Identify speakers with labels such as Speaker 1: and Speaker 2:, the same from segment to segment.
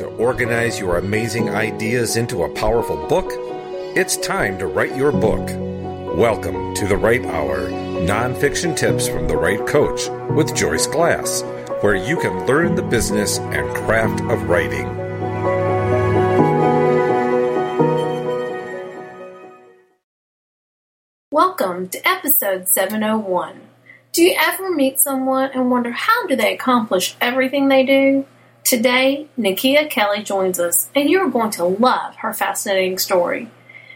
Speaker 1: to organize your amazing ideas into a powerful book? It's time to write your book. Welcome to The Write Hour Nonfiction Tips from the Write Coach with Joyce Glass, where you can learn the business and craft of writing.
Speaker 2: Welcome to episode 701. Do you ever meet someone and wonder how do they accomplish everything they do? Today, Nakia Kelley joins us, and you're going to love her fascinating story.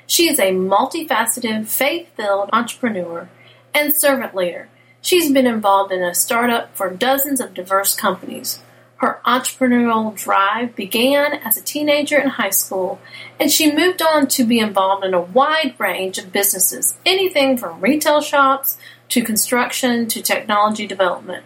Speaker 2: She is a multifaceted, faith-filled entrepreneur and servant leader. She's been involved in a startup for dozens of diverse companies. Her entrepreneurial drive began as a teenager in high school, and she moved on to be involved in a wide range of businesses, anything from retail shops to construction to technology development.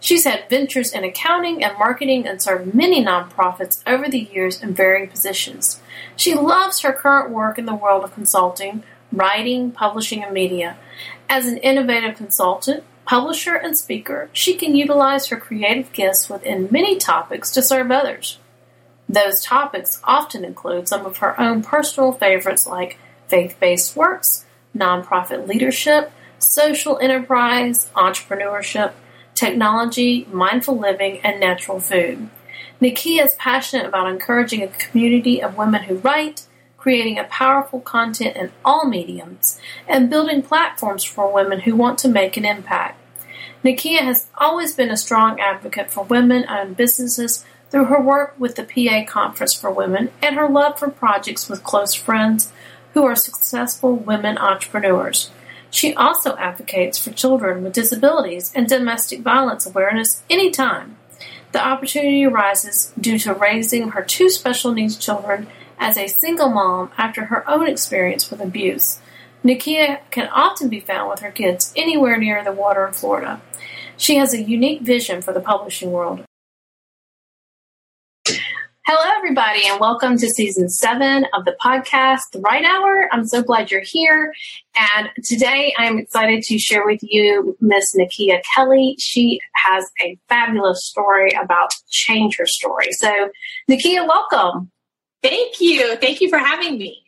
Speaker 2: She's had ventures in accounting and marketing and served many nonprofits over the years in varying positions. She loves her current work in the world of consulting, writing, publishing, and media. As an innovative consultant, publisher, and speaker, she can utilize her creative gifts within many topics to serve others. Those topics often include some of her own personal favorites like faith based works, nonprofit leadership, social enterprise, entrepreneurship, technology, mindful living, and natural food. Nakia is passionate about encouraging a community of women who write, creating a powerful content in all mediums, and building platforms for women who want to make an impact. Nakia has always been a strong advocate for women owned businesses through her work with the PA Conference for Women and her love for projects with close friends who are successful women entrepreneurs. She also advocates for children with disabilities and domestic violence awareness anytime. The opportunity arises due to raising her two special needs children as a single mom after her own experience with abuse. Nakia can often be found with her kids anywhere near the water in Florida. She has a unique vision for the publishing world. Hello, everybody, and welcome to season seven of the podcast, The Write Hour. I'm so glad you're here. And today I'm excited to share with you Miss Nakia Kelley. She has a fabulous story about change her story. So, Nakia, welcome.
Speaker 3: Thank you. Thank you for having me.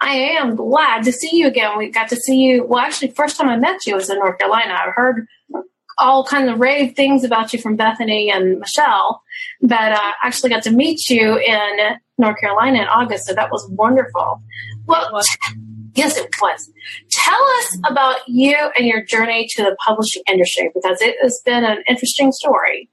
Speaker 2: I am glad to see you again. We got to see you. Well, actually, first time I met you was in North Carolina. I heard all kinds of rave things about you from Bethany and Michelle, but uh, actually got to meet you in North Carolina in August, so that was wonderful. Well, was. yes, it was. Tell us about you and your journey to the publishing industry because it has been an interesting story.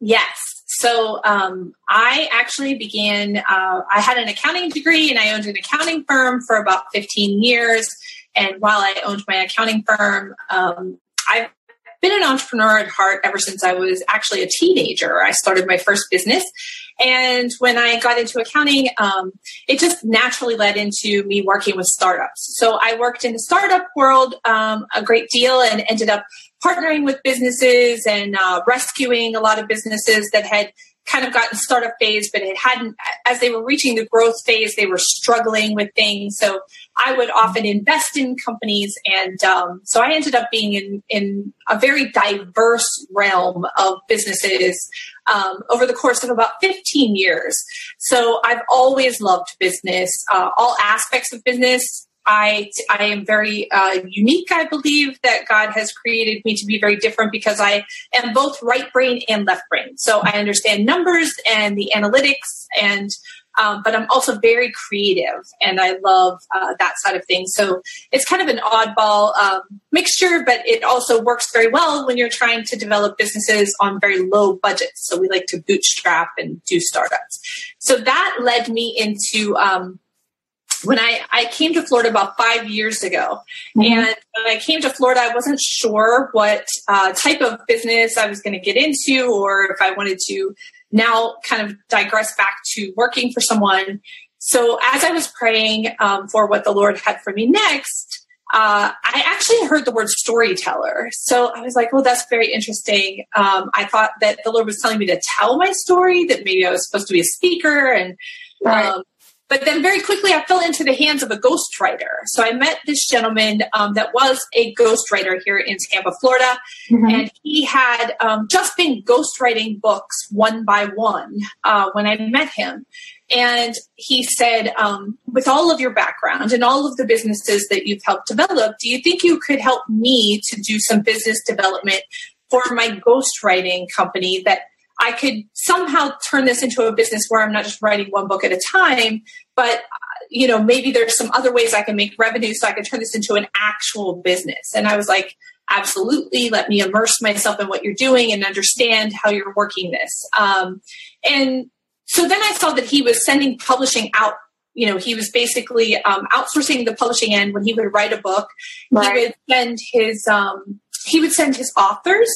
Speaker 3: Yes. So um, I actually began, uh, I had an accounting degree and I owned an accounting firm for about 15 years. And while I owned my accounting firm, um, I've been an entrepreneur at heart ever since I was actually a teenager. I started my first business. And when I got into accounting, um, it just naturally led into me working with startups. So I worked in the startup world um, a great deal and ended up partnering with businesses and uh, rescuing a lot of businesses that had kind of gotten startup phase, but it hadn't, as they were reaching the growth phase, they were struggling with things. So I would often invest in companies. And um, so I ended up being in, in a very diverse realm of businesses um, over the course of about 15 years. So I've always loved business, uh, all aspects of business. I, I am very uh, unique. I believe that God has created me to be very different because I am both right brain and left brain. So I understand numbers and the analytics, and um, but I'm also very creative, and I love uh, that side of things. So it's kind of an oddball um, mixture, but it also works very well when you're trying to develop businesses on very low budgets. So we like to bootstrap and do startups. So that led me into um, when I, I came to Florida about five years ago. Mm-hmm. And when I came to Florida, I wasn't sure what uh, type of business I was going to get into or if I wanted to now kind of digress back to working for someone. So as I was praying um, for what the Lord had for me next, uh, I actually heard the word storyteller. So I was like, well, that's very interesting. Um, I thought that the Lord was telling me to tell my story, that maybe I was supposed to be a speaker. And
Speaker 2: right. um,
Speaker 3: but then very quickly I fell into the hands of a ghostwriter. So I met this gentleman um, that was a ghostwriter here in Tampa, Florida, mm-hmm. and he had um, just been ghostwriting books one by one uh, when I met him. And he said, um, with all of your background and all of the businesses that you've helped develop, do you think you could help me to do some business development for my ghostwriting company that I could somehow turn this into a business where I'm not just writing one book at a time, but you know, maybe there's some other ways I can make revenue so I can turn this into an actual business. And I was like, absolutely, let me immerse myself in what you're doing and understand how you're working this. Um, and so then I saw that he was sending publishing out. You know, he was basically um, outsourcing the publishing end. When he would write a book, right. he would send his um, he would send his authors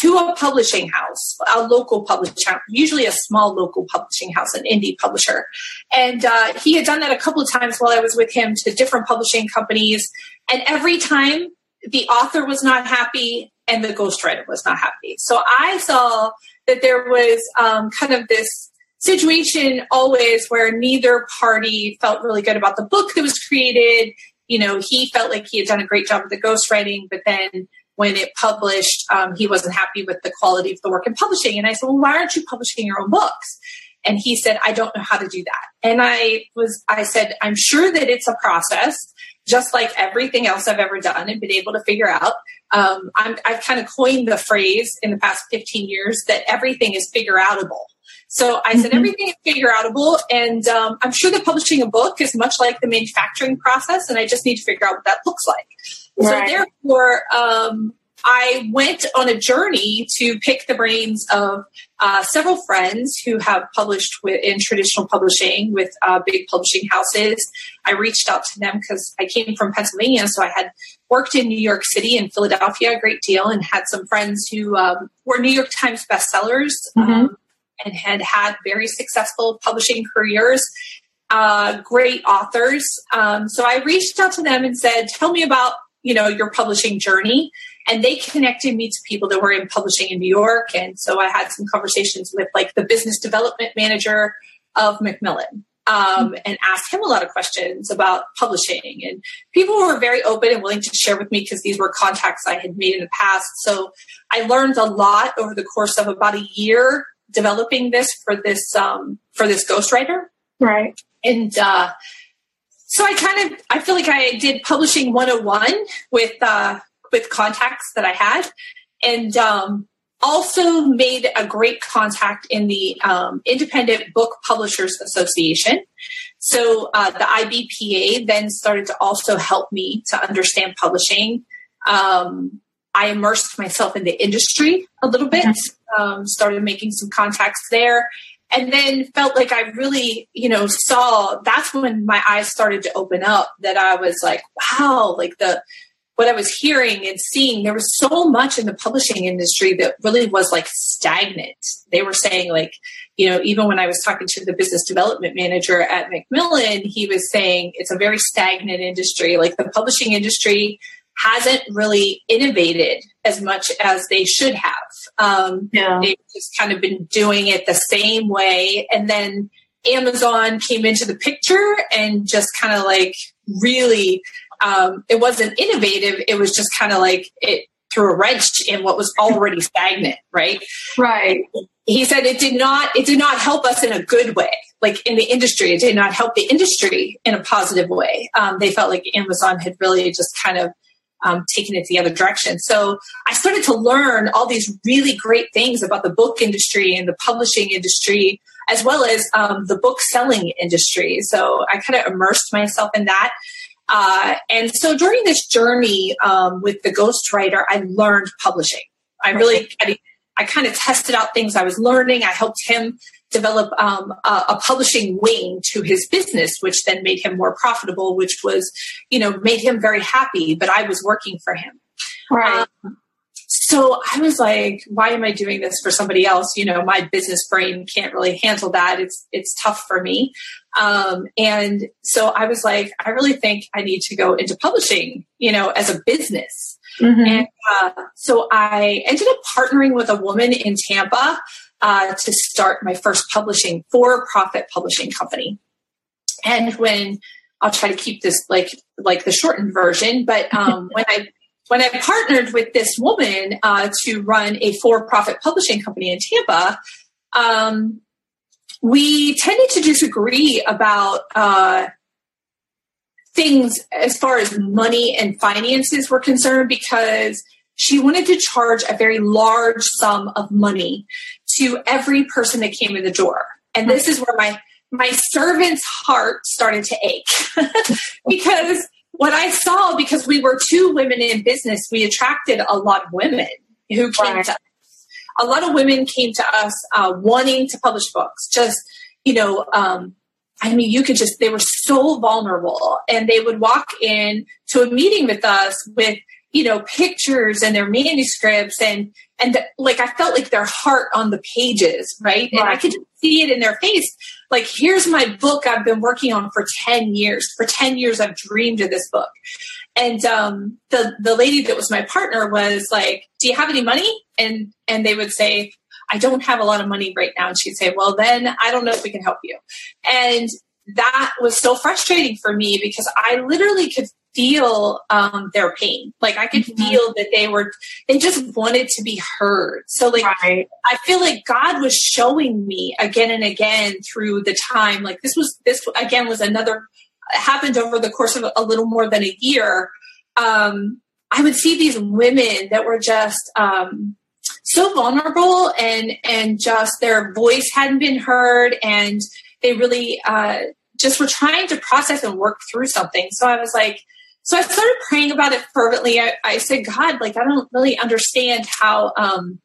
Speaker 3: to a publishing house, a local publishing house, usually a small local publishing house, an indie publisher. And uh, he had done that a couple of times while I was with him to different publishing companies. And every time the author was not happy and the ghostwriter was not happy. So I saw that there was um, kind of this situation always where neither party felt really good about the book that was created. You know, he felt like he had done a great job with the ghostwriting, but then when it published, um, he wasn't happy with the quality of the work in publishing. And I said, well, why aren't you publishing your own books? And he said, I don't know how to do that. And I was, I said, I'm sure that it's a process, just like everything else I've ever done and been able to figure out. Um, i have kind of coined the phrase in the past 15 years that everything is figure outable. So I said, mm-hmm. everything is figure outable. And um, I'm sure that publishing a book is much like the manufacturing process. And I just need to figure out what that looks like. Right. So therefore, um, I went on a journey to pick the brains of uh, several friends who have published with, in traditional publishing with uh, big publishing houses. I reached out to them because I came from Pennsylvania, so I had worked in New York City and Philadelphia a great deal, and had some friends who um, were New York Times bestsellers mm-hmm. um, and had had very successful publishing careers. Uh, great authors. Um, so I reached out to them and said, "Tell me about you know your publishing journey. And they connected me to people that were in publishing in new york. And so i had some conversations with like the business development manager of macmillan um, and asked him a lot of questions about publishing. And people were very open and willing to share with me because these were contacts i had made in the past. So i learned a lot over the course of about a year developing this for this um, for this ghostwriter.
Speaker 2: Right.
Speaker 3: And uh, so I kind of I feel like I did publishing 101 with uh, with contacts that I had, and um, also made a great contact in the um, Independent Book Publishers Association. So uh, the IBPA then started to also help me to understand publishing. Um, I immersed myself in the industry a little bit, um, started making some contacts there, and then felt like I really, you know, saw that's when my eyes started to open up that I was like, wow, like the what I was hearing and seeing, there was so much in the publishing industry that really was like stagnant. They were saying, like, you know, even when I was talking to the business development manager at Macmillan, he was saying it's a very stagnant industry. Like the publishing industry hasn't really innovated as much as they should have. Um, yeah. They've just kind of been doing it the same way. And then Amazon came into the picture and just kind of like really, um, it wasn't innovative. It was just kind of like it threw a wrench in what was already stagnant, right?
Speaker 2: Right.
Speaker 3: He said it did not, it did not help us in a good way. Like in the industry, it did not help the industry in a positive way. Um, they felt like Amazon had really just kind of um, taking it the other direction. So I started to learn all these really great things about the book industry and the publishing industry, as well as um, the book selling industry. So I kind of immersed myself in that. Uh, and so during this journey um, with the ghostwriter, I learned publishing. I really, I, I kind of tested out things I was learning. I helped him develop um, a, a, publishing wing to his business, which then made him more profitable, which was, you know, made him very happy. But I was working for him.
Speaker 2: Right. Um,
Speaker 3: so I was like, why am I doing this for somebody else? You know, my business brain can't really handle that. It's it's tough for me. Um, and so I was like, I really think I need to go into publishing, you know, as a business. Mm-hmm. And uh, so I ended up partnering with a woman in Tampa uh, to start my first publishing for profit publishing company. And when I'll try to keep this like like the shortened version, but um, when I when I partnered with this woman uh, to run a for-profit publishing company in Tampa, um, we tended to disagree about uh, things as far as money and finances were concerned because she wanted to charge a very large sum of money to every person that came in the door. And this is where my my servant's heart started to ache because what I saw, because we were two women in business, we attracted a lot of women who came right. to us. A lot of women came to us uh, wanting to publish books, just, you know, um, I mean, you could just, they were so vulnerable and they would walk in to a meeting with us with, you know, pictures and their manuscripts and, and the, like, I felt like their heart on the pages, right? right. And I could see it in their face. Like, here's my book I've been working on for 10 years. For 10 years, I've dreamed of this book. And, um, the, the lady that was my partner was like, do you have any money? And, and they would say, I don't have a lot of money right now. And she'd say, well, then I don't know if we can help you. And that was so frustrating for me because I literally could feel um, their pain. Like I could mm-hmm. feel that they were, they just wanted to be heard. So like, right. I feel like God was showing me again and again through the time. Like this was, this again was another, happened over the course of a little more than a year. Um, I would see these women that were just, um, so vulnerable and and just their voice hadn't been heard and they really uh, just were trying to process and work through something so i was like so i started praying about it fervently. I, I said god like i don't really understand how um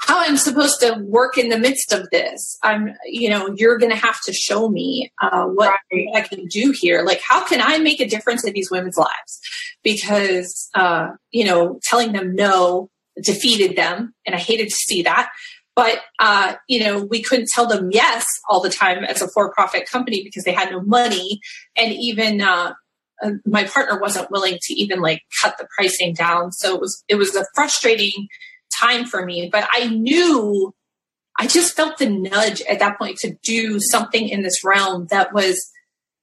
Speaker 3: how i'm supposed to work in the midst of this. I'm you know you're gonna have to show me uh, what, right. i can do here. Like how can i make a difference in these women's lives? Because uh, you know telling them no defeated them, and I hated to see that. But uh, you know, we couldn't tell them yes all the time as a for-profit company because they had no money, and even uh, my partner wasn't willing to even like cut the pricing down. So it was it was a frustrating time for me. But I knew I just felt the nudge at that point to do something in this realm that was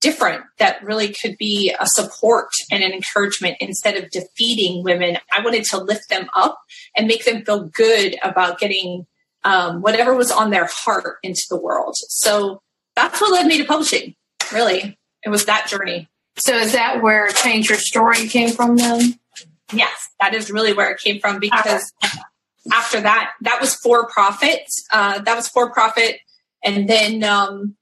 Speaker 3: different that really could be a support and an encouragement instead of defeating women. I wanted to lift them up and make them feel good about getting um, whatever was on their heart into the world. So that's what led me to publishing. Really, it was that journey.
Speaker 2: So is that where Change Your Story came from then?
Speaker 3: Yes, that is really where it came from because after that, that was for profit. Uh, that was for profit. And then um,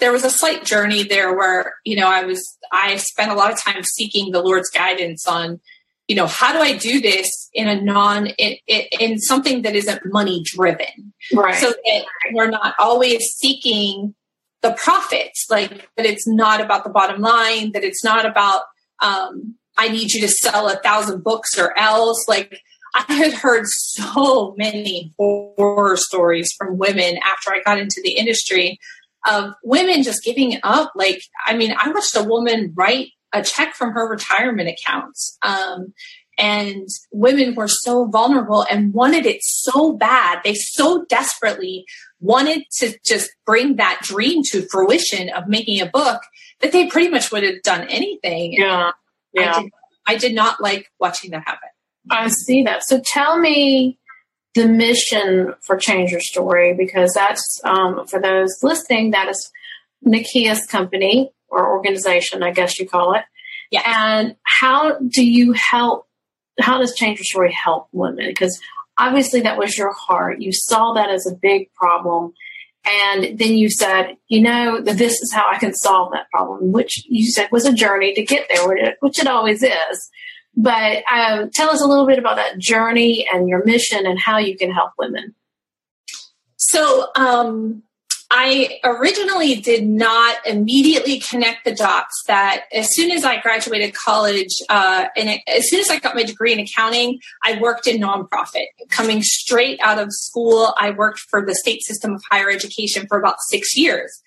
Speaker 3: there was a slight journey there where you know i was i spent a lot of time seeking the lord's guidance on you know how do i do this in a non in, in something that isn't money driven
Speaker 2: right
Speaker 3: so that we're not always seeking the profits like that it's not about the bottom line that it's not about um, i need you to sell a thousand books or else like i had heard so many horror stories from women after i got into the industry of women just giving up. Like, I mean, I watched a woman write a check from her retirement accounts. Um, and women were so vulnerable and wanted it so bad. They so desperately wanted to just bring that dream to fruition of making a book that they pretty much would have done anything.
Speaker 2: Yeah. Yeah.
Speaker 3: I did, I did not like watching that happen.
Speaker 2: I see that. So tell me the mission for Change Your Story because that's um, for those listening. That is Nakia's company or organization, I guess you call it.
Speaker 3: Yeah.
Speaker 2: And how do you help? How does Change Your Story help women? Because obviously that was your heart. You saw that as a big problem. And then you said, you know, this is how I can solve that problem, which you said was a journey to get there, which it always is. But um, tell us a little bit about that journey and your mission and how you can help women.
Speaker 3: So, um, I originally did not immediately connect the dots that as soon as I graduated college uh, and it, as soon as I got my degree in accounting, I worked in nonprofit. Coming straight out of school, I worked for the state system of higher education for about six years.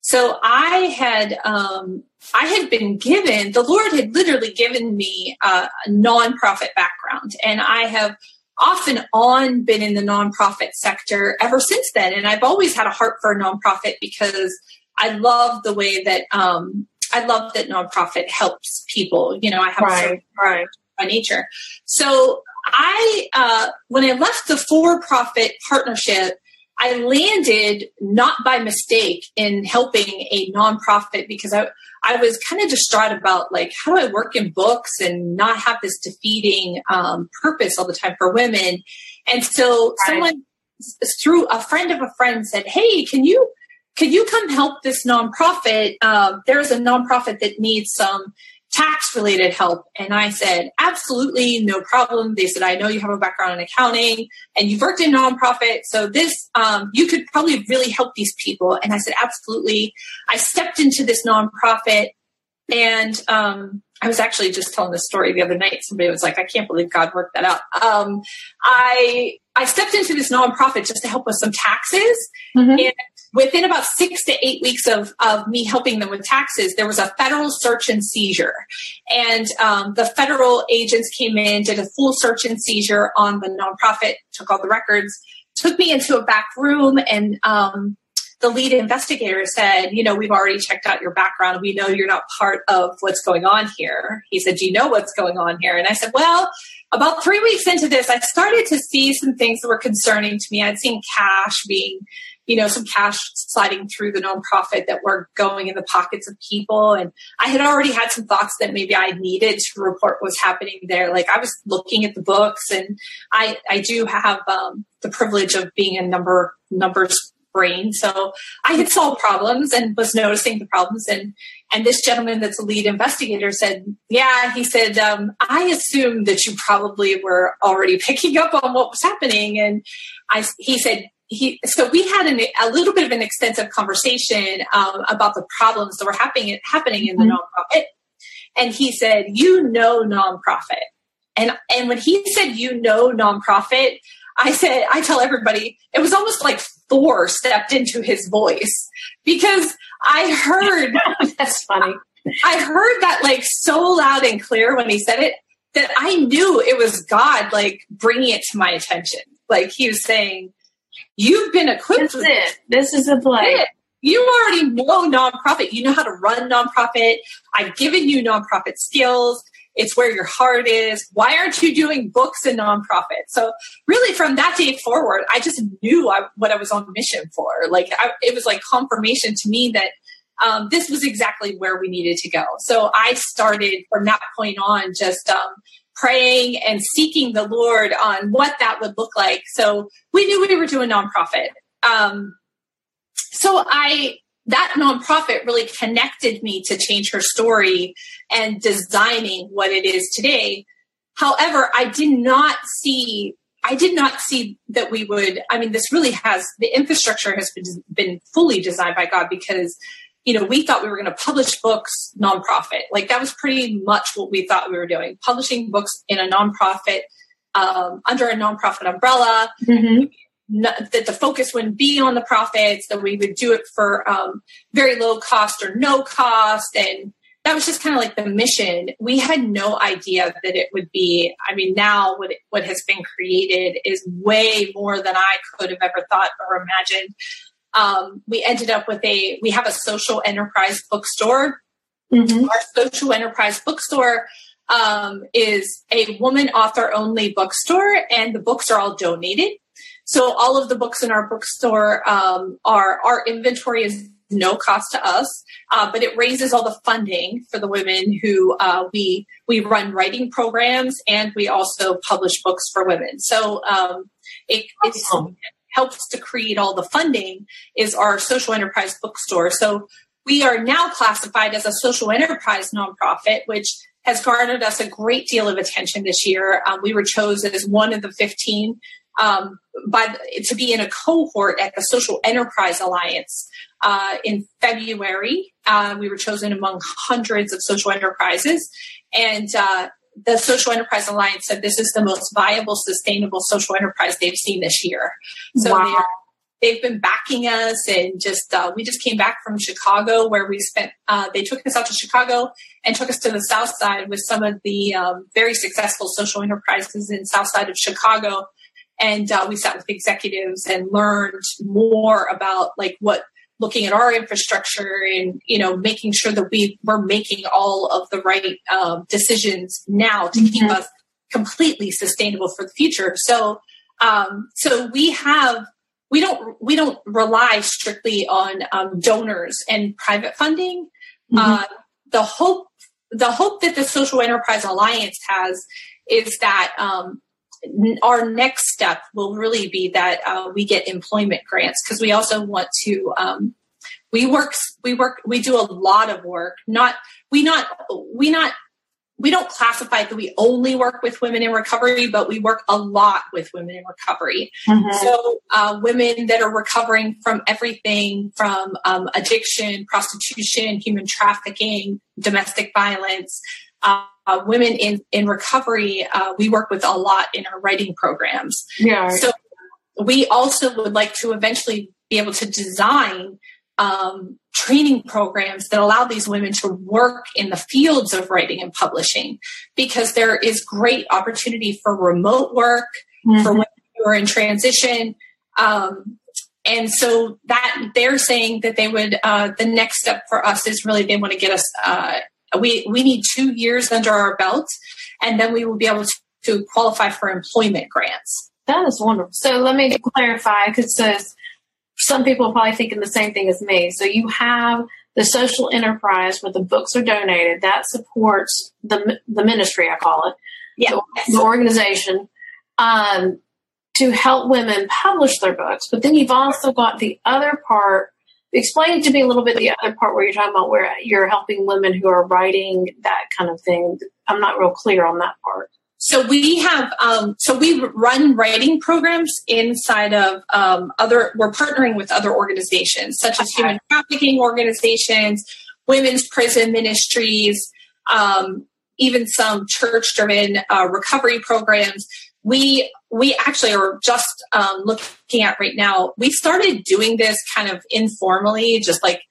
Speaker 3: So I had um, I had been given the Lord had literally given me a, a nonprofit background, and I have off and on been in the nonprofit sector ever since then. And I've always had a heart for a nonprofit because I love the way that um, I love that nonprofit helps people. You know, I have
Speaker 2: right, right.
Speaker 3: by nature. So I, uh, when I left the for-profit partnership, I landed not by mistake in helping a nonprofit because I, I was kind of distraught about like how do I work in books and not have this defeating um, purpose all the time for women. And so right. someone through a friend of a friend said, "Hey, can you can you come help this nonprofit? Uh, there's a nonprofit that needs some tax related help. And I said, absolutely, no problem. They said, I know you have a background in accounting and you've worked in nonprofit. So this, um, you could probably really help these people. And I said, absolutely. I stepped into this nonprofit and, um, I was actually just telling this story the other night. Somebody was like, I can't believe God worked that out. Um, I, I stepped into this nonprofit just to help with some taxes. Mm-hmm. And within about six to eight weeks of, of me helping them with taxes, there was a federal search and seizure. And um, the federal agents came in, did a full search and seizure on the nonprofit, took all the records, took me into a back room, and um, the lead investigator said, You know, we've already checked out your background. We know you're not part of what's going on here. He said, Do you know what's going on here? And I said, Well, about three weeks into this, I started to see some things that were concerning to me. I'd seen cash being you know, some cash sliding through the nonprofit that were going in the pockets of people. And I had already had some thoughts that maybe I needed to report what was happening there. Like I was looking at the books and I, I do have um, the privilege of being a number numbers brain. So I had solved problems and was noticing the problems. And and this gentleman that's a lead investigator said, "Yeah," he said, um, "I assumed that you probably were already picking up on what was happening." And I, he said, he so we had an, a little bit of an extensive conversation um, about the problems that were happening happening in the mm-hmm. nonprofit. And he said you know nonprofit. And and when he said you know nonprofit i said i tell everybody it was almost like thor stepped into his voice because i heard
Speaker 2: that's funny.
Speaker 3: I heard that like so loud and clear when he said it that i knew it was god like bringing it to my attention. Like he was saying You've been equipped.
Speaker 2: This is it. This is a play.
Speaker 3: You already know nonprofit. You know how to run nonprofit. I've given you nonprofit skills. It's where your heart is. Why aren't you doing books and nonprofit? So really from that day forward, I just knew I, what I was on mission for. Like I, it was like confirmation to me that um, this was exactly where we needed to go. So I started from that point on just um, praying and seeking the Lord on what that would look like. So we knew we were doing nonprofit. Um, so I that nonprofit really connected me to change her story and designing what it is today. However, I did not see I did not see that we would I mean this really has the infrastructure has been been fully designed by God because you know, we thought we were going to publish books nonprofit. Like that was pretty much what we thought we were doing, publishing books in a nonprofit, um, under a nonprofit umbrella. Mm-hmm. that the focus wouldn't be on the profits, that we would do it for um, very low cost or no cost. And that was just kind of like the mission. We had no idea that it would be. I mean, now what, it, what has been created is way more than I could have ever thought or imagined um, we ended up with a we have a social enterprise bookstore mm-hmm. our social enterprise bookstore um, is a woman author only bookstore and the books are all donated so all of the books in our bookstore um, are our inventory is no cost to us, uh, but it raises all the funding for the women who uh, we we run writing programs and we also publish books for women. So um, it, awesome helps to create all the funding is our social enterprise bookstore. So we are now classified as a social enterprise nonprofit, which has garnered us a great deal of attention this year. Um, we were chosen as one of the 15 um, by to be in a cohort at the Social Enterprise Alliance uh, in February. Uh, we were chosen among hundreds of social enterprises, and uh, the Social Enterprise Alliance said this is the most viable, sustainable social enterprise they've seen this year. So wow. they've been backing us, and just uh, we just came back from Chicago, where we spent. Uh, they took us out to Chicago and took us to the South Side with some of the um, very successful social enterprises in South Side of Chicago, and uh, we sat with executives and learned more about like what looking at our infrastructure and you know making sure that we we're making all of the right um, decisions now to mm-hmm. keep us completely sustainable for the future. So um, so we have we don't we don't rely strictly on um, donors and private funding. Mm-hmm. Uh, the hope the hope that the Social Enterprise Alliance has is that um, our next step will really be that uh, we get employment grants because we also want to um, we work we work we do a lot of work not we not we not we don't classify that we only work with women in recovery, but we work a lot with women in recovery. Mm-hmm. So, uh, women that are recovering from everything from um, addiction, prostitution, human trafficking, domestic violence, uh, uh, women in, in recovery, uh, we work with a lot in our writing programs.
Speaker 2: Yeah.
Speaker 3: So, we also would like to eventually be able to design um, training programs that allow these women to work in the fields of writing and publishing because there is great opportunity for remote work mm-hmm. for women who are in transition um, and so that they're saying that they would uh, the next step for us is really they want to get us uh, we we need two years under our belt and then we will be able to, to qualify for employment grants
Speaker 2: that is wonderful so let me clarify because some people are probably thinking the same thing as me. So you have the social enterprise where the books are donated that supports the the ministry, I call it,
Speaker 3: yeah,
Speaker 2: the, the organization, um, to help women publish their books. But then you've also got the other part. Explain to me a little bit the other part where you're talking about where you're helping women who are writing that kind of thing. I'm not real clear on that part.
Speaker 3: So we have, um, so we run writing programs inside of um, other. We're partnering with other organizations such as human trafficking organizations, women's prison ministries, um, even some church-driven uh, recovery programs. We we actually are just um, looking at right now. We started doing this kind of informally, just like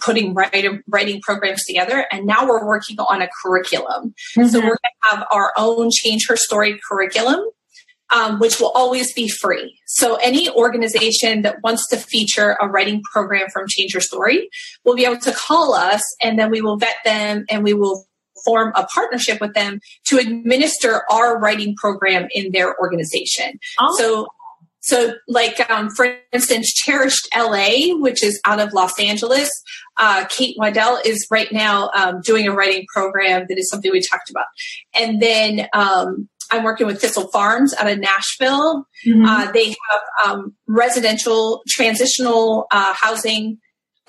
Speaker 3: putting writing, writing programs together and now we're working on a curriculum mm-hmm. so we're going to have our own change her story curriculum um, which will always be free so any organization that wants to feature a writing program from change your story will be able to call us and then we will vet them and we will form a partnership with them to administer our writing program in their organization oh. so so, like um, for instance, Cherished LA, which is out of Los Angeles, uh, Kate Waddell is right now um, doing a writing program that is something we talked about. And then um, I'm working with Thistle Farms out of Nashville. Mm-hmm. Uh, they have um, residential transitional uh, housing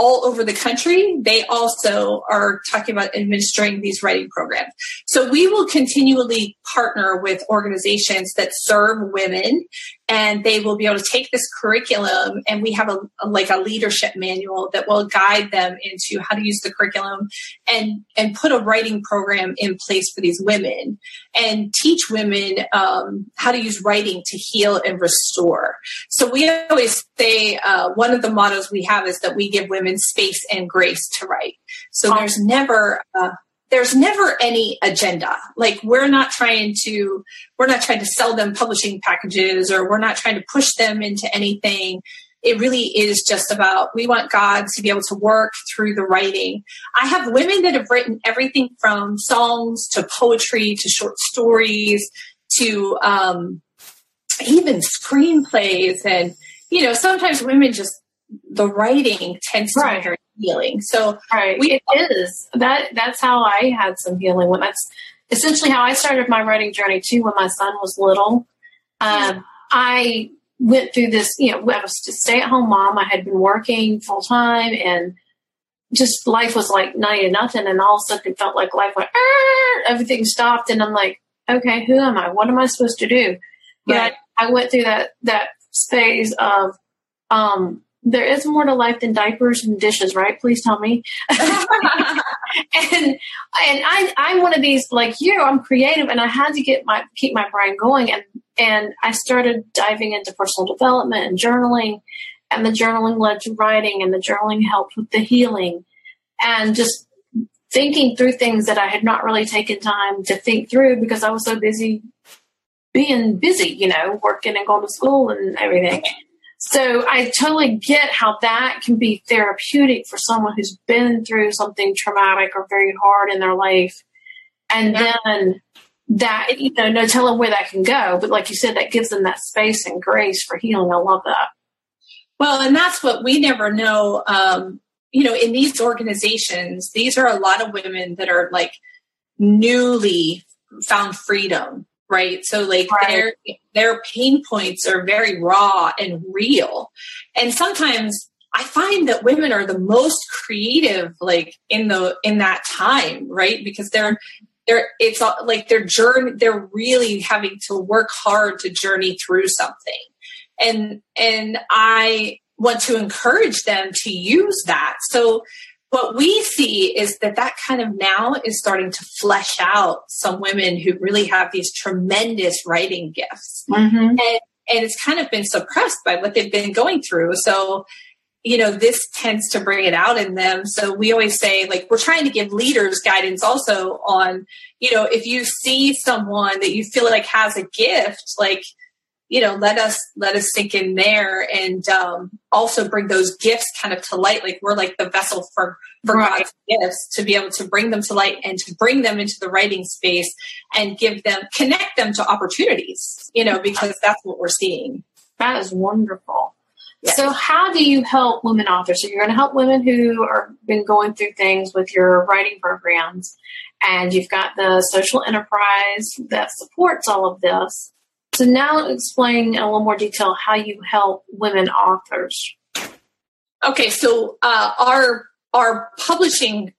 Speaker 3: all over the country, they also are talking about administering these writing programs. So we will continually partner with organizations that serve women and they will be able to take this curriculum and we have a, a, like a leadership manual that will guide them into how to use the curriculum and and put a writing program in place for these women and teach women um, how to use writing to heal and restore so we always say uh, one of the mottos we have is that we give women space and grace to write so there's never uh, there's never any agenda. Like we're not trying to we're not trying to sell them publishing packages or we're not trying to push them into anything. It really is just about we want God to be able to work through the writing. I have women that have written everything from songs to poetry to short stories to um, even screenplays and you know sometimes women just the writing tends to be very healing. So
Speaker 2: right. we, it is that that's how I had some healing when that's essentially how I started my writing journey too. When my son was little, um, I went through this. You know, I was a stay at home mom. I had been working full time and just life was like ninety to nothing. And all of a sudden, it felt like life went. Everything stopped, and I'm like, okay, who am I? What am I supposed to do? Yeah, I, I went through that that phase of um, there is more to life than diapers and dishes, right? Please tell me. and and I I'm one of these like you. I'm creative, and I had to get my keep my brain going, and and I started diving into personal development and journaling, and the journaling led to writing, and the journaling helped with the healing, and just thinking through things that I had not really taken time to think through because I was so busy being busy, you know, working and going to school and everything. So I totally get how that can be therapeutic for someone who's been through something traumatic or very hard in their life. And yeah. then that, you know, no telling where that can go. But like you said, that gives them that space and grace for healing. I love that.
Speaker 3: Well, and that's what we never know. Um, you know, in these organizations, these are a lot of women that are like newly found freedom right? So like right. their their pain points are very raw and real. And sometimes i find that women are the most creative like in the in that time right? Because they're they're it's like their journey they're really having to work hard to journey through something. And and i want to encourage them to use that. So what we see is that that kind of now is starting to flesh out some women who really have these tremendous writing gifts. Mm-hmm. and, and it's kind of been suppressed by what they've been going through. So you know this tends to bring it out in them. So we always say like we're trying to give leaders guidance also on you know if you see someone that you feel like has a gift like you know let us let us sink in there and um, also bring those gifts kind of to light. Like we're like the vessel for for right. god's gifts to be able to bring them to light and to bring them into the writing space and give them connect them to opportunities you know because that's what we're seeing.
Speaker 2: That is wonderful. Yes. so how do you help women authors? So you're going to help women who are been going through things with your writing programs and you've got the social enterprise that supports all of this so now explain in a little more detail how you help women authors.
Speaker 3: Okay, so uh, our our publishing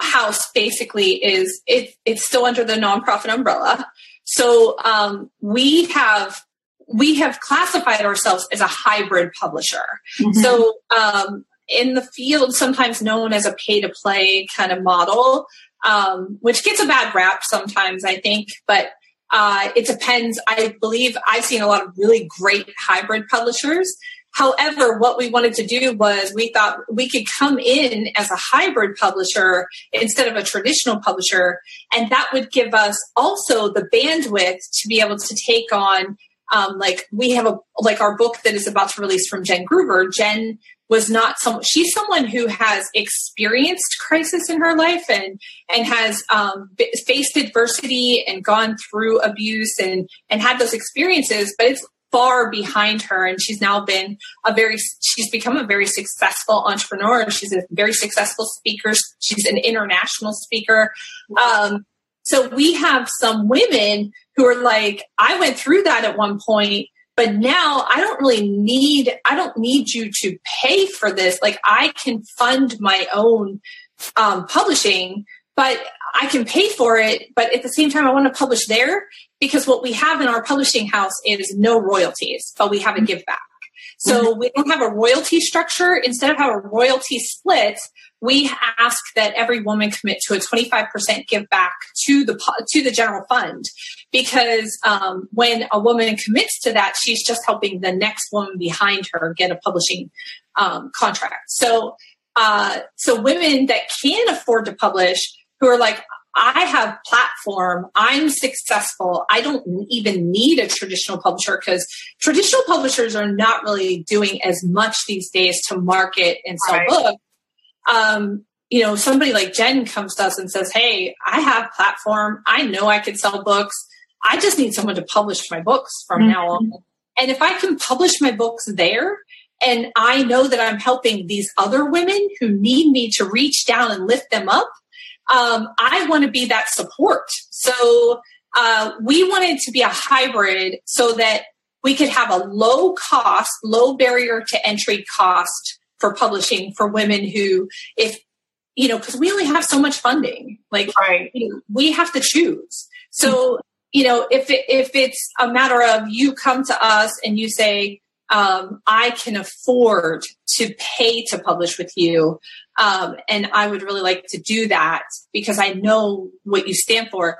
Speaker 3: house basically is it, it's still under the nonprofit umbrella. So um, we have we have classified ourselves as a hybrid publisher. Mm-hmm. So um, in the field, sometimes known as a pay to play kind of model, um, which gets a bad rap sometimes, I think, but uh, it depends. I believe I've seen a lot of really great hybrid publishers. However, what we wanted to do was we thought we could come in as a hybrid publisher instead of a traditional publisher. And that would give us also the bandwidth to be able to take on um, like we have a like our book that is about to release from Jen Gruber. Jen was not some she's someone who has experienced crisis in her life and and has um, faced adversity and gone through abuse and and had those experiences but it's far behind her. And she's now been a very she's become a very successful entrepreneur. She's a very successful speaker. She's an international speaker. Um, so we have some women who are like i went through that at one point but now I don't really need, I don't need you to pay for this. Like I can fund my own um, publishing, but I can pay for it. But at the same time, I want to publish there because what we have in our publishing house is no royalties, but we have a give back. So mm-hmm. we don't have a royalty structure. Instead of have a royalty split, we ask that every woman commit to a 25% give back to the to the general fund because um, when a woman commits to that she's just helping the next woman behind her get a publishing um, contract so uh, so women that can afford to publish who are like I have platform. I'm successful. I don't even need a traditional publisher because traditional publishers are not really doing as much these days to market and sell right. books um, you know, somebody like Jen comes to us and says, Hey, I have platform. I know I can sell books. I just need someone to publish my books from mm-hmm. now on. And if I can publish my books there, and I know that I'm helping these other women who need me to reach down and lift them up, um, I want to be that support. So uh, we wanted to be a hybrid so that we could have a low cost, low barrier to entry cost for publishing for women who, if you know, because we only have so much funding, like right. You know, we have to choose. So you know, if it, if it's a matter of you come to us and you say, um, I can afford to pay to publish with you. Um, and I would really like to do that because I know what you stand for.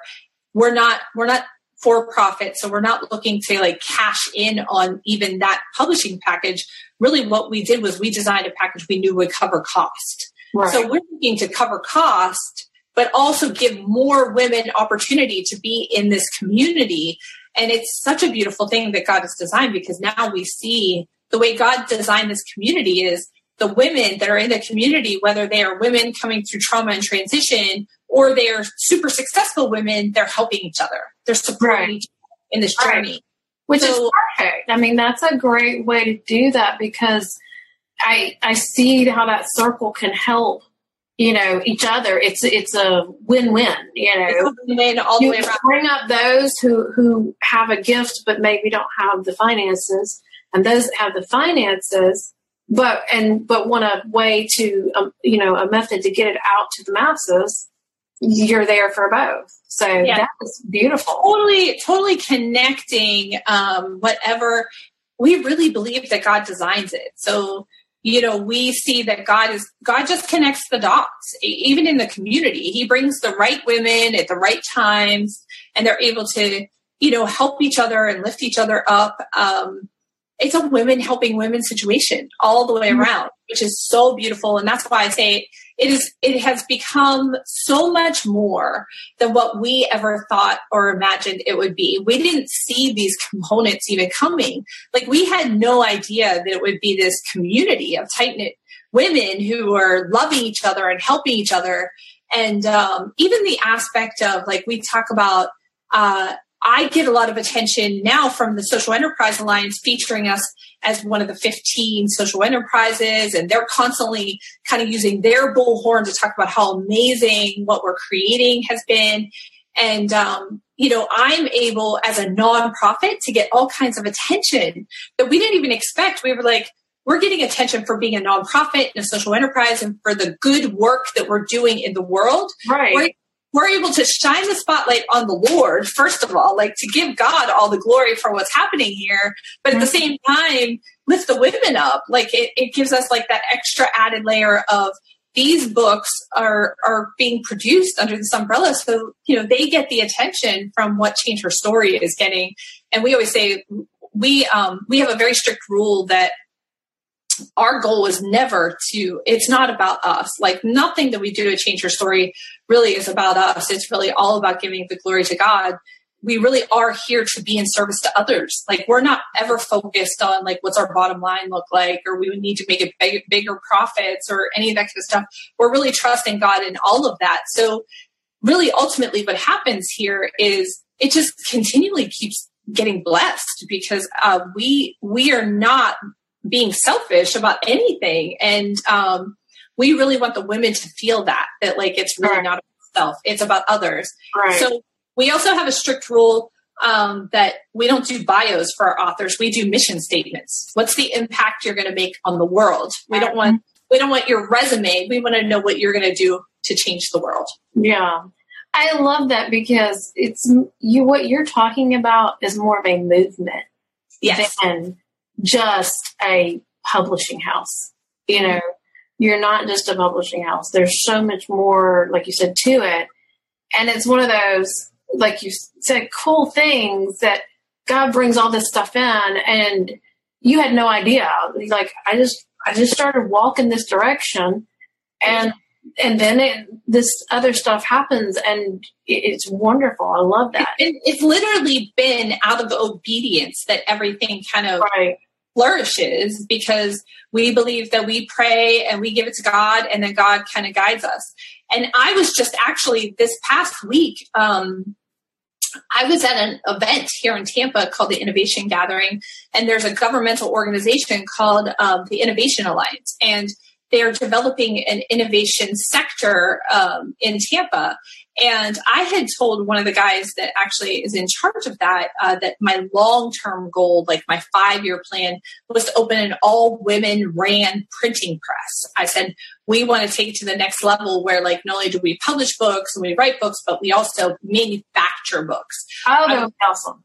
Speaker 3: We're not, we're not for profit. So we're not looking to like cash in on even that publishing package. Really what we did was we designed a package we knew would cover cost. Right. So we're looking to cover cost, but also give more women opportunity to be in this community. And it's such a beautiful thing that God has designed because now we see the way God designed this community is the women that are in the community, whether they are women coming through trauma and transition or they are super successful women, they're helping each other. They're supporting right. each other in this journey. Right.
Speaker 2: Which so, is perfect. I mean, that's a great way to do that because I I see how that circle can help you know each other it's it's a win-win you know
Speaker 3: win all the way around.
Speaker 2: bring up those who who have a gift but maybe don't have the finances and those that have the finances but and but want a way to um, you know a method to get it out to the masses you're there for both so yeah. that was beautiful
Speaker 3: totally totally connecting um whatever we really believe that god designs it so you know we see that god is god just connects the dots even in the community. He brings the right women at the right times and they're able to you know help each other and lift each other up. Um, it's a women helping women situation all the way mm-hmm. around which is so beautiful. And that's why i say it is it has become so much more than what we ever thought or imagined it would be. We didn't see these components even coming. Like we had no idea that it would be this community of tight knit women who are loving each other and helping each other. And um, even the aspect of like we talk about uh, I get a lot of attention now from the Social Enterprise Alliance featuring us as one of the 15 social enterprises. And they're constantly kind of using their bullhorn to talk about how amazing what we're creating has been. And, um, you know, I'm able as a nonprofit to get all kinds of attention that we didn't even expect. We were like, we're getting attention for being a nonprofit and a social enterprise and for the good work that we're doing in the world.
Speaker 2: Right.
Speaker 3: We're, we're able to shine the spotlight on the Lord, first of all, like to give God all the glory for what's happening here, but at the same time, lift the women up. Like it, it gives us like that extra added layer of these books are are being produced under this umbrella so you know they get the attention from what change her story is getting. And we always say we um, we have a very strict rule that our goal is never to it's not about us. Like nothing that we do to change your story really is about us. It's really all about giving the glory to god. We really are here to be in service to others. Like we're not ever focused on like what's our bottom line look like or we would need to make it big, bigger profits or any of that kind of stuff. We're really trusting god in all of that. So really ultimately what happens here is it just continually keeps getting blessed because uh, we we are not being selfish about anything. And um, we really want the women to feel that, that like it's really right. not about self, it's about others.
Speaker 2: Right.
Speaker 3: So we also have a strict rule um, that we don't do bios for our authors. We do mission statements. What's the impact you're going to make on the world? We don't want we don't want your resume. We want to know what you're going to do to change the world.
Speaker 2: Yeah. I love that because it's you what you're talking about is more of a movement
Speaker 3: yes.
Speaker 2: than just a publishing house. You know, you're not just a publishing house. There's so much more, like you said, to it. And it's one of those, like you said, cool things that God brings all this stuff in and you had no idea. Like I just, I just started walking this direction and, and then it, this other stuff happens and it's wonderful. I love that.
Speaker 3: It, it's literally been out of obedience that everything kind of
Speaker 2: right
Speaker 3: flourishes because we believe that we pray and we give it to God and then God kind of guides us. And I was just actually this past week, um, I was at an event here in Tampa called the Innovation Gathering, and there's a governmental organization called um, the Innovation Alliance. And they're developing an innovation sector um, in Tampa. And I had told one of the guys that actually is in charge of that uh, that my long term goal, like my five year plan, was to open an all women ran printing press. I said, we want to take it to the next level where, like, not only do we publish books and we write books, but we also manufacture books.
Speaker 2: Oh, that would be awesome.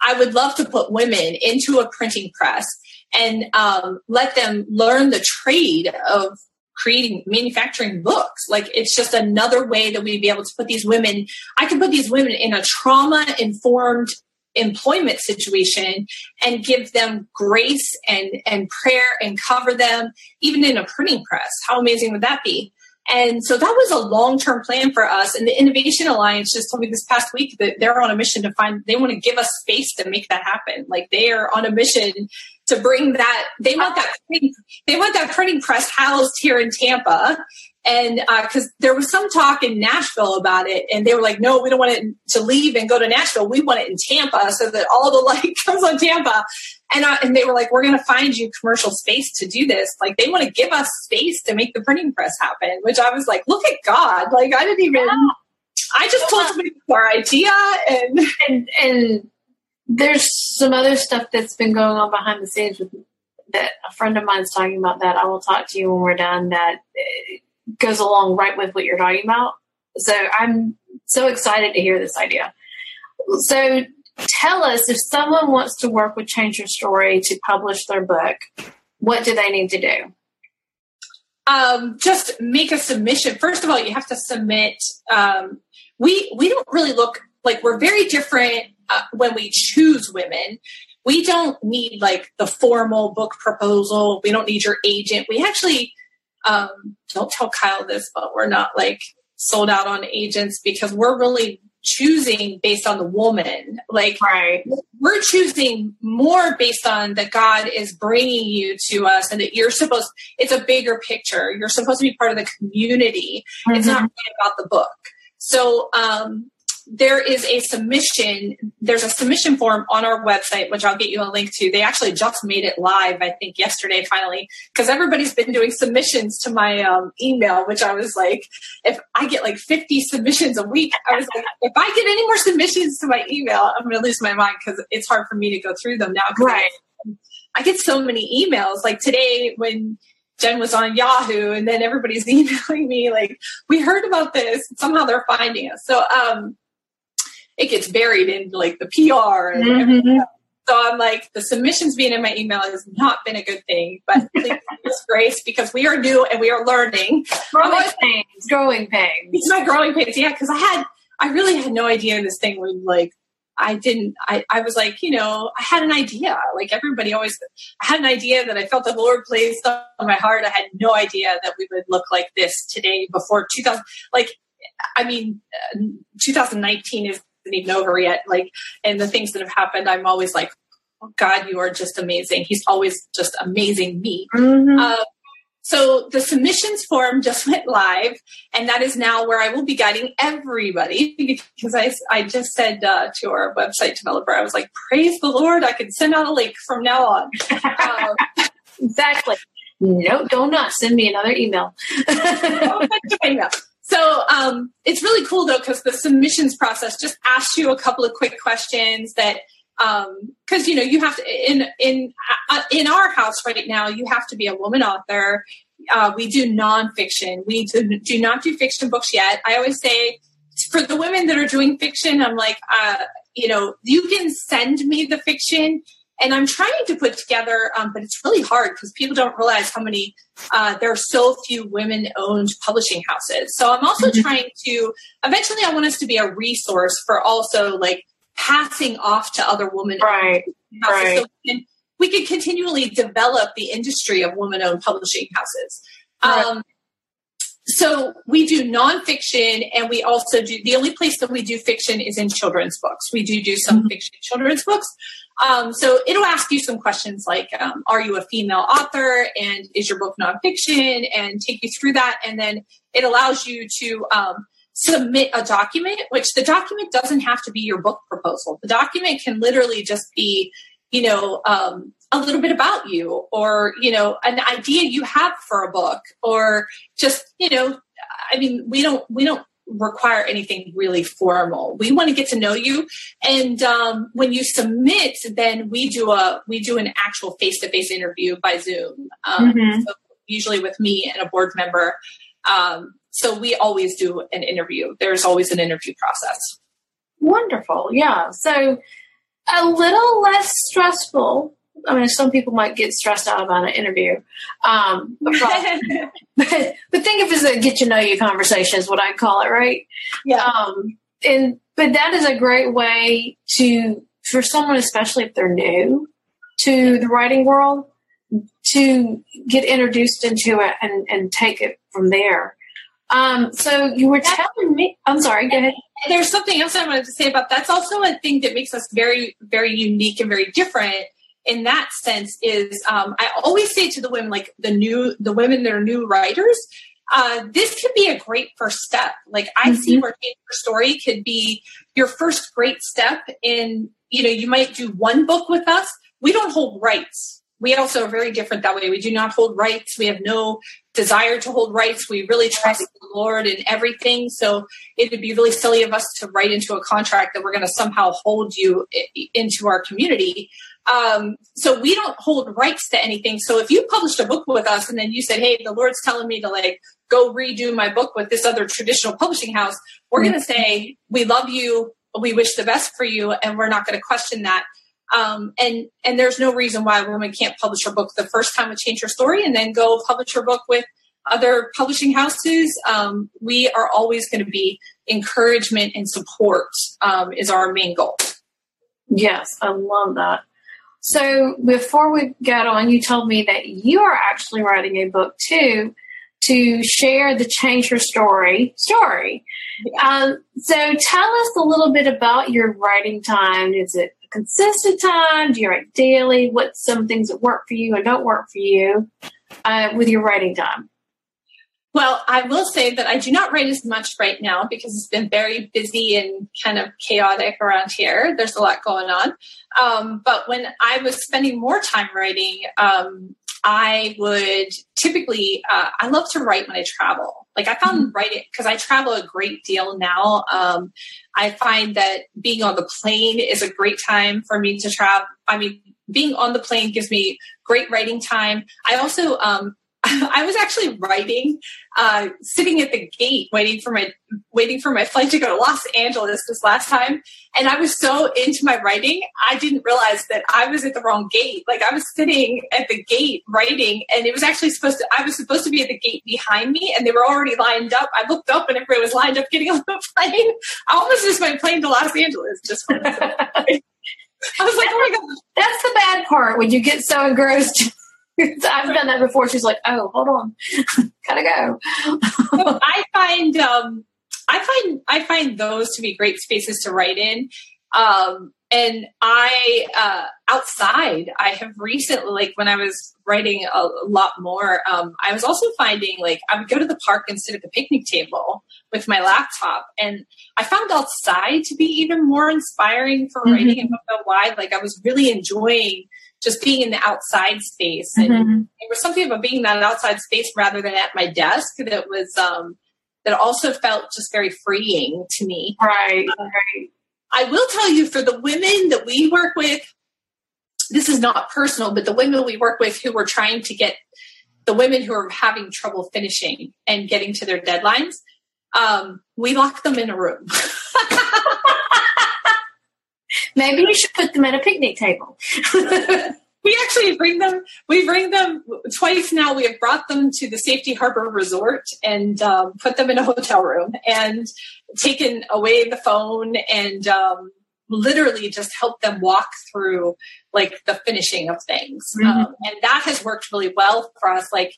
Speaker 3: I would love to put women into a printing press and um, let them learn the trade of creating manufacturing books like it's just another way that we'd be able to put these women i can put these women in a trauma informed employment situation and give them grace and and prayer and cover them even in a printing press how amazing would that be and so that was a long term plan for us. And the Innovation Alliance just told me this past week that they're on a mission to find, they want to give us space to make that happen. Like they are on a mission to bring that. They want that. Printing, they want that printing press housed here in Tampa, and because uh, there was some talk in Nashville about it, and they were like, "No, we don't want it to leave and go to Nashville. We want it in Tampa, so that all the light comes on Tampa." And uh, and they were like, "We're going to find you commercial space to do this. Like, they want to give us space to make the printing press happen." Which I was like, "Look at God! Like, I didn't even." Yeah. I just told them our idea, and
Speaker 2: and and there's some other stuff that's been going on behind the scenes with that a friend of mine's talking about that I will talk to you when we're done that goes along right with what you're talking about. So I'm so excited to hear this idea. So tell us if someone wants to work with Change Her Story to publish their book, what do they need to do?
Speaker 3: Um, just make a submission. First of all, you have to submit. Um, we we don't really look like we're very different uh, when we choose women. We don't need like the formal book proposal. We don't need your agent. We actually um, don't tell Kyle this, but we're not like sold out on agents because we're really choosing based on the woman. Like,
Speaker 2: right.
Speaker 3: we're choosing more based on that God is bringing you to us and that you're supposed, it's a bigger picture. You're supposed to be part of the community. Mm-hmm. It's not really about the book. So, um, there is a submission. There's a submission form on our website, which I'll get you a link to. They actually just made it live, I think, yesterday, finally, because everybody's been doing submissions to my um, email, which I was like, if I get like 50 submissions a week, I was like, if I get any more submissions to my email, I'm going to lose my mind because it's hard for me to go through them now.
Speaker 2: Right.
Speaker 3: I, I get so many emails. Like today, when Jen was on Yahoo, and then everybody's emailing me like, "We heard about this." Somehow they're finding us. So, um, it gets buried in like the PR and mm-hmm. everything. So I'm like, the submissions being in my email has not been a good thing, but please grace because we are new and we are learning.
Speaker 2: Growing pains, growing pains.
Speaker 3: It's my growing pains, yeah. Because I had, I really had no idea this thing would like. I didn't. I, I was like, you know, I had an idea. Like everybody always, I had an idea that I felt the Lord placed on my heart. I had no idea that we would look like this today before 2000. Like, I mean, uh, 2019 is isn't even over yet. Like, and the things that have happened, I'm always like, oh, God, you are just amazing. He's always just amazing me. Mm-hmm. Uh, so the submissions form just went live, and that is now where I will be guiding everybody because I, I just said uh, to our website developer, I was like, praise the Lord, I can send out a link from now on.
Speaker 2: um, exactly. No, do not send me another email.
Speaker 3: So um, it's really cool though because the submissions process just asks you a couple of quick questions that because um, you know you have to in in uh, in our house right now you have to be a woman author. Uh, we do nonfiction. We do, do not do fiction books yet. I always say for the women that are doing fiction, I'm like, uh, you know, you can send me the fiction and I'm trying to put together, um, but it's really hard because people don't realize how many uh, there are so few women-owned publishing houses. So I'm also mm-hmm. trying to. Eventually, I want us to be a resource for also like passing off to other women.
Speaker 2: Right. Right. So
Speaker 3: we can, we can continually develop the industry of women-owned publishing houses. Right. Um, so we do nonfiction and we also do the only place that we do fiction is in children's books. We do do some mm-hmm. fiction children's books. Um, so it'll ask you some questions like, um, are you a female author and is your book nonfiction and take you through that. And then it allows you to um, submit a document, which the document doesn't have to be your book proposal. The document can literally just be, you know, um, a little bit about you or, you know, an idea you have for a book or just, you know, I mean, we don't, we don't require anything really formal. We want to get to know you, and um, when you submit, then we do a we do an actual face to face interview by Zoom. Um, mm-hmm. so usually with me and a board member. Um, so we always do an interview. There's always an interview process.
Speaker 2: Wonderful, yeah. So a little less stressful I mean, some people might get stressed out about an interview. Um, but, but, think of it as a get to know you conversation is what I call it, right?
Speaker 3: Yeah.
Speaker 2: Um, and, but that is a great way to, for someone, especially if they're new to the writing world, to get introduced into it and, and take it from there. Um, so you were telling me, I'm sorry, go ahead.
Speaker 3: There's something else I wanted to say about that's also a thing that makes us very, very unique and very different in that sense is um, I always say to the women, like the new, the women that are new writers, uh, this could be a great first step. Like I mm-hmm. see where Change Her Story could be your first great step in, you know, you might do one book with us. We don't hold rights. We also are very different that way. We do not hold rights. We have no desire to hold rights. We really trust the Lord in everything. So it would be really silly of us to write into a contract that we're going to somehow hold you into our community. Um, so we don't hold rights to anything. So if you published a book with us and then you said, Hey, the Lord's telling me to like go redo my book with this other traditional publishing house, we're mm-hmm. going to say, we love you. We wish the best for you. And we're not going to question that. Um, and and there's no reason why a woman can't publish her book the first time with Change Her Story and then go publish her book with other publishing houses. Um, we are always going to be encouragement and support um, is our main goal.
Speaker 2: Yes, I love that. So before we got on, you told me that you are actually writing a book too to share the change her story story. Yeah. Um, so tell us a little bit about your writing time. Is it a consistent time? Do you write daily? What's some things that work for you and don't work for you uh, with your writing time?
Speaker 3: Well, I will say that I do not write as much right now because it's been very busy and kind of chaotic around here. There's a lot going on. Um, but when I was spending more time writing, um, I would typically, uh, I love to write when I travel. Like I found mm-hmm. writing, because I travel a great deal now. Um, I find that being on the plane is a great time for me to travel. I mean, being on the plane gives me great writing time. I also um, I was actually writing, uh, sitting at the gate, waiting for my waiting for my flight to go to Los Angeles this last time, and I was so into my writing, I didn't realize that I was at the wrong gate. Like I was sitting at the gate writing, and it was actually supposed to. I was supposed to be at the gate behind me, and they were already lined up. I looked up, and everybody was lined up getting on the plane. I almost missed my plane to Los Angeles just. For I was like, oh my god.
Speaker 2: That's the bad part when you get so engrossed I've done that before. She's like, "Oh, hold on, gotta go."
Speaker 3: so I find um, I find I find those to be great spaces to write in. Um, and I uh, outside, I have recently, like when I was writing a, a lot more, um, I was also finding like I would go to the park and sit at the picnic table with my laptop, and I found outside to be even more inspiring for mm-hmm. writing. And don't know why. Like I was really enjoying just being in the outside space. And mm-hmm. there was something about being in that outside space rather than at my desk that was um, that also felt just very freeing to me.
Speaker 2: Right. Right.
Speaker 3: I will tell you for the women that we work with, this is not personal, but the women we work with who are trying to get the women who are having trouble finishing and getting to their deadlines, um, we lock them in a room.
Speaker 2: Maybe you should put them at a picnic table.
Speaker 3: we actually bring them. We bring them twice now. We have brought them to the Safety Harbor Resort and um, put them in a hotel room and taken away the phone and um, literally just help them walk through like the finishing of things. Mm-hmm. Um, and that has worked really well for us. Like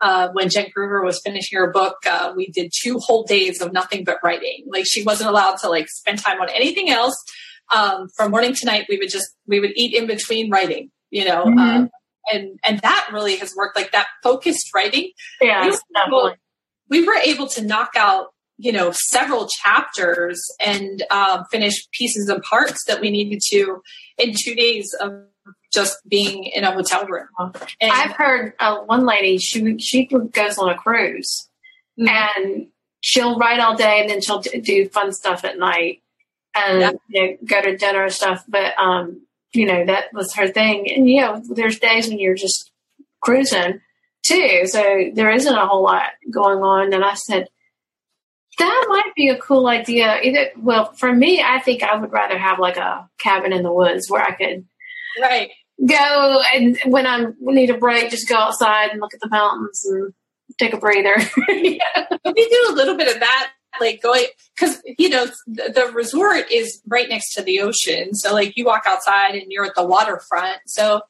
Speaker 3: uh, when Jen Gruber was finishing her book, uh, we did two whole days of nothing but writing. Like she wasn't allowed to like spend time on anything else um, from morning to night, we would just we would eat in between writing, you know, mm-hmm. um, and and that really has worked. Like that focused writing.
Speaker 2: Yeah, we were, able,
Speaker 3: we were able to knock out you know several chapters and um, finish pieces and parts that we needed to in two days of just being in a hotel room.
Speaker 2: And I've heard uh, one lady she she goes on a cruise mm-hmm. and she'll write all day and then she'll do fun stuff at night and yeah. you know, go to dinner and stuff. But um, you know, that was her thing. And you know, there's days when you're just cruising too. So there isn't a whole lot going on. And I said, that might be a cool idea. Either well, for me, I think I would rather have like a cabin in the woods where I could
Speaker 3: right
Speaker 2: go and when I need a break, just go outside and look at the mountains and take a breather.
Speaker 3: yeah. We do a little bit of that like going because you know the, the, resort is right next to the ocean so like you walk outside and you're at the waterfront so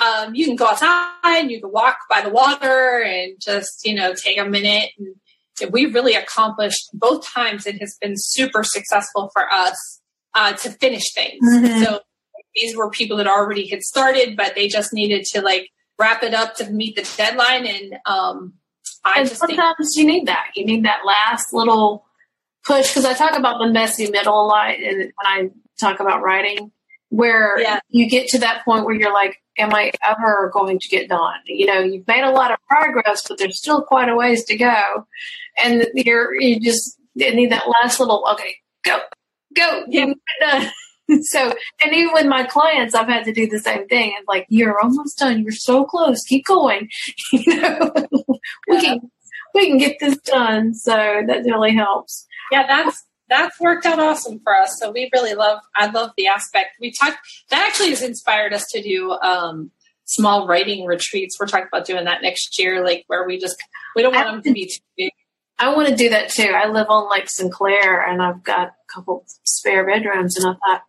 Speaker 3: um, you can go outside and you can walk by the water and just you know take a minute and we really accomplished both times it has been super successful for us uh, to finish things mm-hmm. so these were people that already had started, but they just needed to like wrap it up to meet the deadline. And um, I
Speaker 2: and
Speaker 3: just
Speaker 2: sometimes
Speaker 3: think,
Speaker 2: you need that. You need that last little push because I talk about the messy middle a lot and when I talk about writing, where
Speaker 3: Yeah.
Speaker 2: you get to that point where you're like, "Am I ever going to get done?" You know, you've made a lot of progress, but there's still quite a ways to go, and you're you just need that last little okay, go, go,
Speaker 3: Yeah.
Speaker 2: done. so, and even with my clients, I've had to do the same thing. It's like, you're almost done. You're so close. Keep going. you know, we
Speaker 3: Yeah.
Speaker 2: can we can get this done. So that really helps.
Speaker 3: yeah, that's that's worked out awesome for us. So we really love. I love the aspect we talked. That actually has inspired us to do um, small writing retreats. We're talking about doing that next year, like where we just we don't want them to be too big.
Speaker 2: I want to do that too. I live on Lake Sinclair, and I've got a couple spare bedrooms, and I thought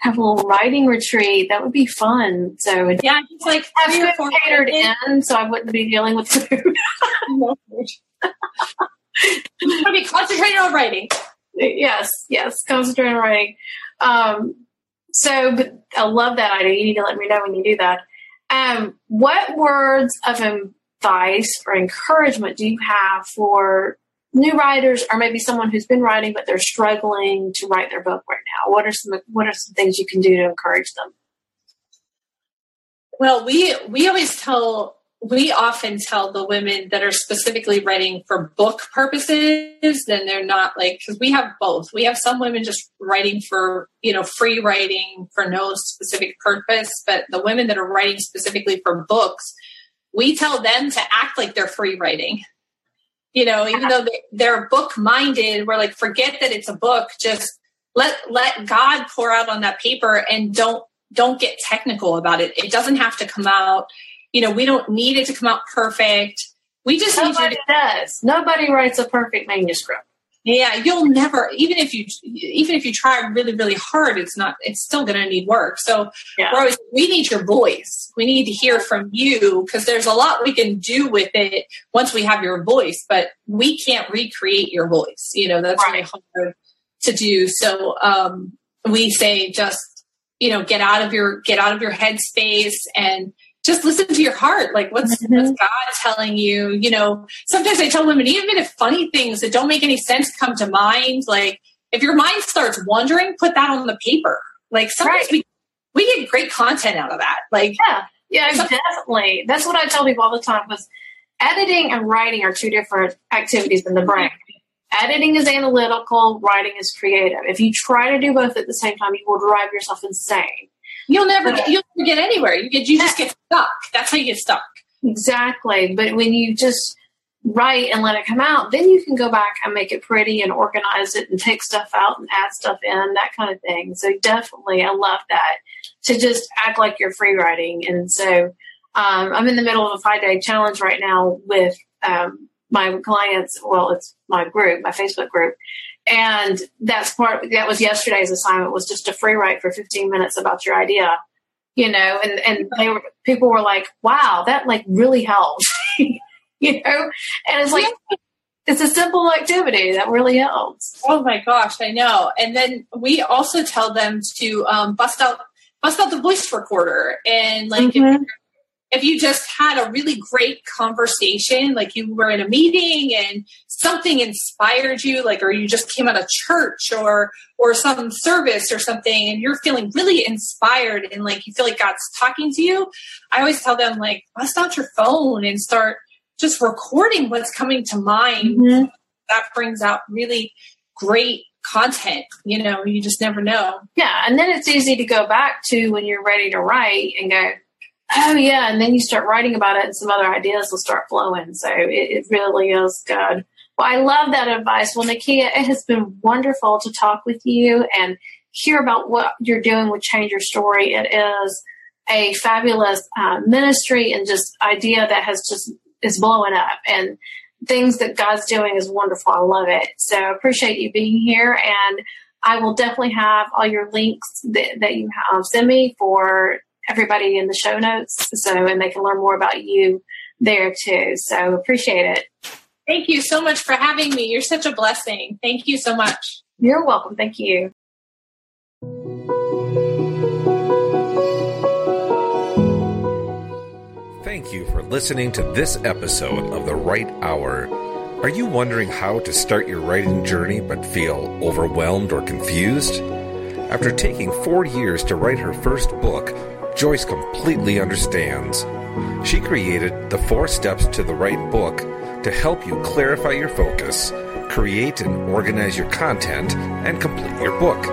Speaker 2: have a little writing retreat. That would be fun. So
Speaker 3: Yeah, it's like
Speaker 2: have
Speaker 3: three or
Speaker 2: food
Speaker 3: four
Speaker 2: catered in, so I wouldn't be dealing with food.
Speaker 3: Gonna be concentrating on writing.
Speaker 2: yes, yes, concentrate on writing. Um, so, but I love that idea. You need to let me know when you do that. Um, what words of advice or encouragement do you have for new writers, or maybe someone who's been writing but they're struggling to write their book right now? What are some What are some things you can do to encourage them?
Speaker 3: Well, we we always tell we often tell the women that are specifically writing for book purposes, then they're not like because we have both. We have some women just writing for you know free writing for no specific purpose, but the women that are writing specifically for books, we tell them to act like they're free writing. You know, even though they, they're book minded, we're like forget that it's a book. Just let let God pour out on that paper and don't don't get technical about it. It doesn't have to come out. You know, we don't need it to come out perfect. We just
Speaker 2: Nobody
Speaker 3: to,
Speaker 2: does. Nobody writes a perfect manuscript.
Speaker 3: Yeah, you'll never, even if you, even if you try really, really hard, it's not, it's still going to need work. So
Speaker 2: Yeah.
Speaker 3: we're always, we need your voice. We need to hear from you because there's a lot we can do with it once we have your voice, but we can't recreate your voice. You know, that's really hard to do. So, um, we say just, you know, get out of your, get out of your headspace and just listen to your heart. Like what's,
Speaker 2: Mhm.
Speaker 3: what's God telling you? You know, sometimes I tell women, even if funny things that don't make any sense come to mind, like if your mind starts wandering, put that on the paper. Like sometimes
Speaker 2: Right.
Speaker 3: we, we get great content out of that. Like,
Speaker 2: Yeah, yeah, definitely. That's what I tell people all the time. Because editing and writing are two different activities in the brain. Editing is analytical, writing is creative. If you try to do both at the same time, you will drive yourself insane.
Speaker 3: You'll never get, you'll never get anywhere. You get, you just get stuck. That's how you get stuck.
Speaker 2: Exactly. But when you just write and let it come out, then you can go back and make it pretty and organize it and take stuff out and add stuff in, that kind of thing. So definitely, I love that to just act like you're free writing. And so um, I'm in the middle of a five day challenge right now with um, my clients. Well, it's my group, my Facebook group. And that's part, that was yesterday's assignment was just a free write for 15 minutes about your idea, you know, and, and they were, people were like, wow, that like really helps, you know, and it's like, it's a simple activity that really helps.
Speaker 3: Oh my gosh, I know. And then we also tell them to um, bust out bust out the voice recorder and like if,
Speaker 2: Mhm.
Speaker 3: If you just had a really great conversation, like you were in a meeting and something inspired you, like or you just came out of church or or some service or something, and you're feeling really inspired and like you feel like God's talking to you. I always tell them like bust out your phone and start just recording what's coming to mind
Speaker 2: Mhm.
Speaker 3: that brings out really great content. You know, you just never know.
Speaker 2: Yeah. And then it's easy to go back to when you're ready to write and go, oh, yeah. And then you start writing about it and some other ideas will start flowing. So it, it really is good. Well, I love that advice. Well, Nakia, it has been wonderful to talk with you and hear about what you're doing with Change Her Story. It is a fabulous uh, ministry and just idea that has just is blowing up and things that God's doing is wonderful. I love it. So I appreciate you being here and I will definitely have all your links that, that you have send me for everybody in the show notes. So, and they can learn more about you there too. So appreciate it.
Speaker 3: Thank you so much for having me. You're such a blessing. Thank you so much.
Speaker 2: You're welcome. Thank you.
Speaker 1: Thank you for listening to this episode of The Write Hour. Are you wondering how to start your writing journey but feel overwhelmed or confused? After taking four years to write her first book, Joyce completely understands. She created the four steps to the right book to help you clarify your focus, create and organize your content, and complete your book.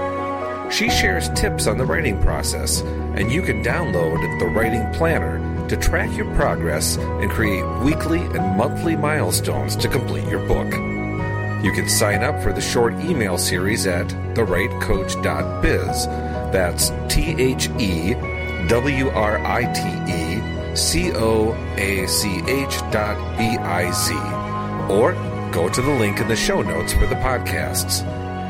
Speaker 1: She shares tips on the writing process, and you can download the Writing Planner to track your progress and create weekly and monthly milestones to complete your book. You can sign up for the short email series at thewritecoach.biz. That's T H E W R I T E C O A C H dot B I Z. Or go to the link in the show notes for the podcasts.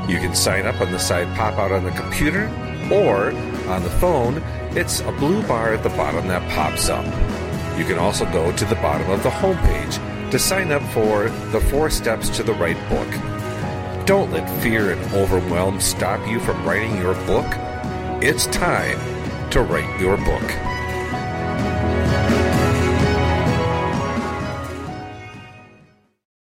Speaker 1: You can sign up on the side pop out on the computer or on the phone. It's a blue bar at the bottom that pops up. You can also go to the bottom of the homepage to sign up for the four steps to the right book. Don't let fear and overwhelm stop you from writing your book. It's time to write your book.